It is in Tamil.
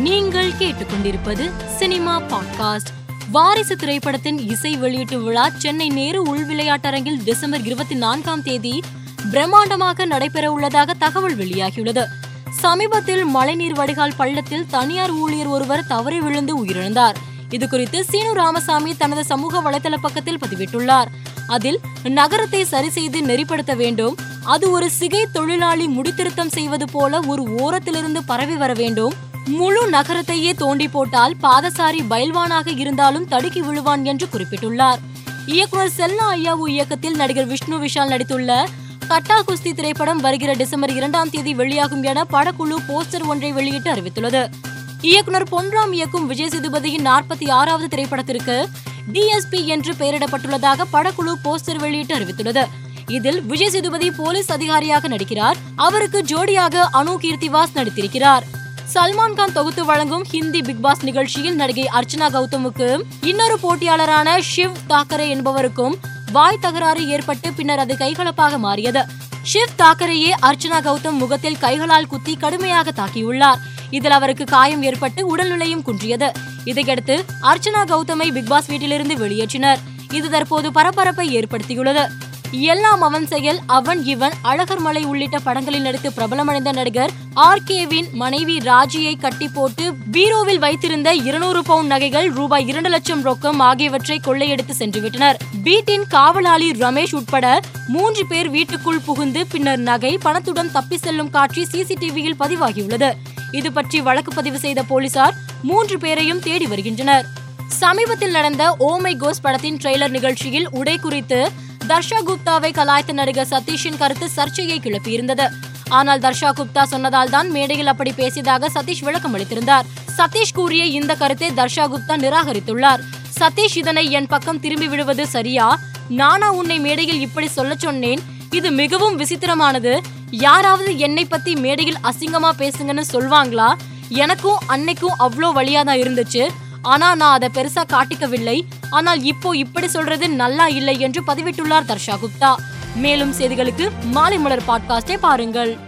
நீங்கள் கேட்டுக்கொண்டிருப்பது சினிமா பாட்காஸ்ட். வாரிசு திரைப்படத்தின் இசை வெளியீட்டு விழா சென்னை நேரு உள் விளையாட்டரங்கில் டிசம்பர் இருபத்தி நான்காம் தேதி பிரம்மாண்டமாக நடைபெற உள்ளதாக தகவல் வெளியாகியுள்ளது. சமீபத்தில் மழைநீர் வடிகால் பள்ளத்தில் தனியார் ஊழியர் ஒருவர் தவறி விழுந்து உயிரிழந்தார். இது குறித்து சீனு ராமசாமி தனது சமூக வலைதள பக்கத்தில் பதிவிட்டுள்ளார். அதில் நகரத்தை சரி செய்து நெறிப்படுத்த வேண்டும். அது ஒரு சிகை தொழிலாளி முடித்திருத்தம் செய்வது போல ஒரு ஓரத்திலிருந்து பரவி வர வேண்டும். முழு நகரத்தையே தோண்டி போட்டால் பாதசாரி பயில்வானாக இருந்தாலும் தடுக்கி விழுவான் என்று குறிப்பிட்டுள்ளார். இயக்குனர் செல்லா ஐயாவு இயக்கத்தில் நடிகர் விஷ்ணு விஷால் நடித்துள்ள கட்டா குஸ்தி திரைப்படம் வருகிற டிசம்பர் இரண்டாம் தேதி வெளியாகும் என படக்குழு போஸ்டர் ஒன்றை வெளியிட்டு அறிவித்துள்ளது. இயக்குனர் பொன்ராம் இயக்கும் விஜய் சேதுபதியின் நாற்பத்தி ஆறாவது திரைப்படத்திற்கு டிஎஸ்பி என்று பெயரிடப்பட்டுள்ளதாக படக்குழு போஸ்டர் வெளியிட்டு அறிவித்துள்ளது. இதில் விஜய் சேதுபதி போலீஸ் அதிகாரியாக நடிக்கிறார். அவருக்கு ஜோடியாக அனு கீர்த்திவாஸ் நடித்திருக்கிறார். சல்மான் கான் தொகுத்து வழங்கும் ஹிந்தி பிக் பாஸ் நிகழ்ச்சியில் நடிகை அர்ச்சனா கௌதமுக்கு இன்னொரு போட்டியாளரான ஷிவ் தாக்கரே என்பவருக்கும் வாய் தகராறு ஏற்பட்டு பின்னர் அது கைகலப்பாக மாறியது. ஷிவ் தாக்கரேயே அர்ச்சனா கௌதம் முகத்தில் கைகளால் குத்தி கடுமையாக தாக்கியுள்ளார். இதில் அவருக்கு காயம் ஏற்பட்டு உடல்நிலையும் குன்றியது. இதையடுத்து அர்ச்சனா கௌதமை பிக்பாஸ் வீட்டிலிருந்து வெளியேற்றினர். இது தற்போது பரபரப்பை ஏற்படுத்தியுள்ளது. எல்லாம் அவன் செயல் அவன் இவன். அழகர் மலை உள்ளிட்ட படங்களில் நடித்து பிரபலமடைந்த நடிகர் ஆர் கேவின் மனைவி ராஜியை கட்டி போட்டு பீரோவில் வைத்திருந்த இருநூறு பவுண்ட் நகைகள் ரூபாய் இரண்டு லட்சம் ரொக்கம் ஆகியவற்றை கொள்ளையடித்து சென்றுவிட்டனர். வீட்டின் காவலாளி ரமேஷ் உட்பட மூன்று பேர் வீட்டுக்குள் புகுந்து பின்னர் நகை பணத்துடன் தப்பி செல்லும் காட்சி சிசிடிவியில் பதிவாகியுள்ளது. இது பற்றி வழக்கு பதிவு செய்த போலீசார் மூன்று பேரையும் தேடி வருகின்றனர். சமீபத்தில் நடந்த ஓமை கோஸ் படத்தின் ட்ரெய்லர் நிகழ்ச்சியில் உடை குறித்து தர்ஷா குப்தாவை கலாய்த்த நடிகர் சதீஷின் கருத்து சர்ச்சையை கிளப்பியிருந்தது. ஆனால் தர்ஷா குப்தா சொன்னதால் தான் மேடையில் அப்படி பேசியதாக சதீஷ் விளக்கம் அளித்திருந்தார். சதீஷ் கூறிய இந்த கருத்தை தர்ஷா குப்தா நிராகரித்துள்ளார். சதீஷ் இதனை என் பக்கம் திரும்பி விடுவது சரியா? நானா உன்னை மேடையில் இப்படி சொல்ல சொன்னேன். இது மிகவும் விசித்திரமானது. யாராவது என்னை பத்தி மேடையில் அசிங்கமா பேசுங்கன்னு சொல்வாங்களா? எனக்கும் அன்னைக்கும் அவ்வளோ வழியா தான் இருந்துச்சு. ஆனா நான் அதை பெருசா காட்டிக்கவில்லை. ஆனால் இப்போ இப்படி சொல்றது நல்லா இல்லை என்று பதிவிட்டுள்ளார் தர்ஷா குப்தா. மேலும் செய்திகளுக்கு மாலை மலர் பாட்காஸ்டை பாருங்கள்.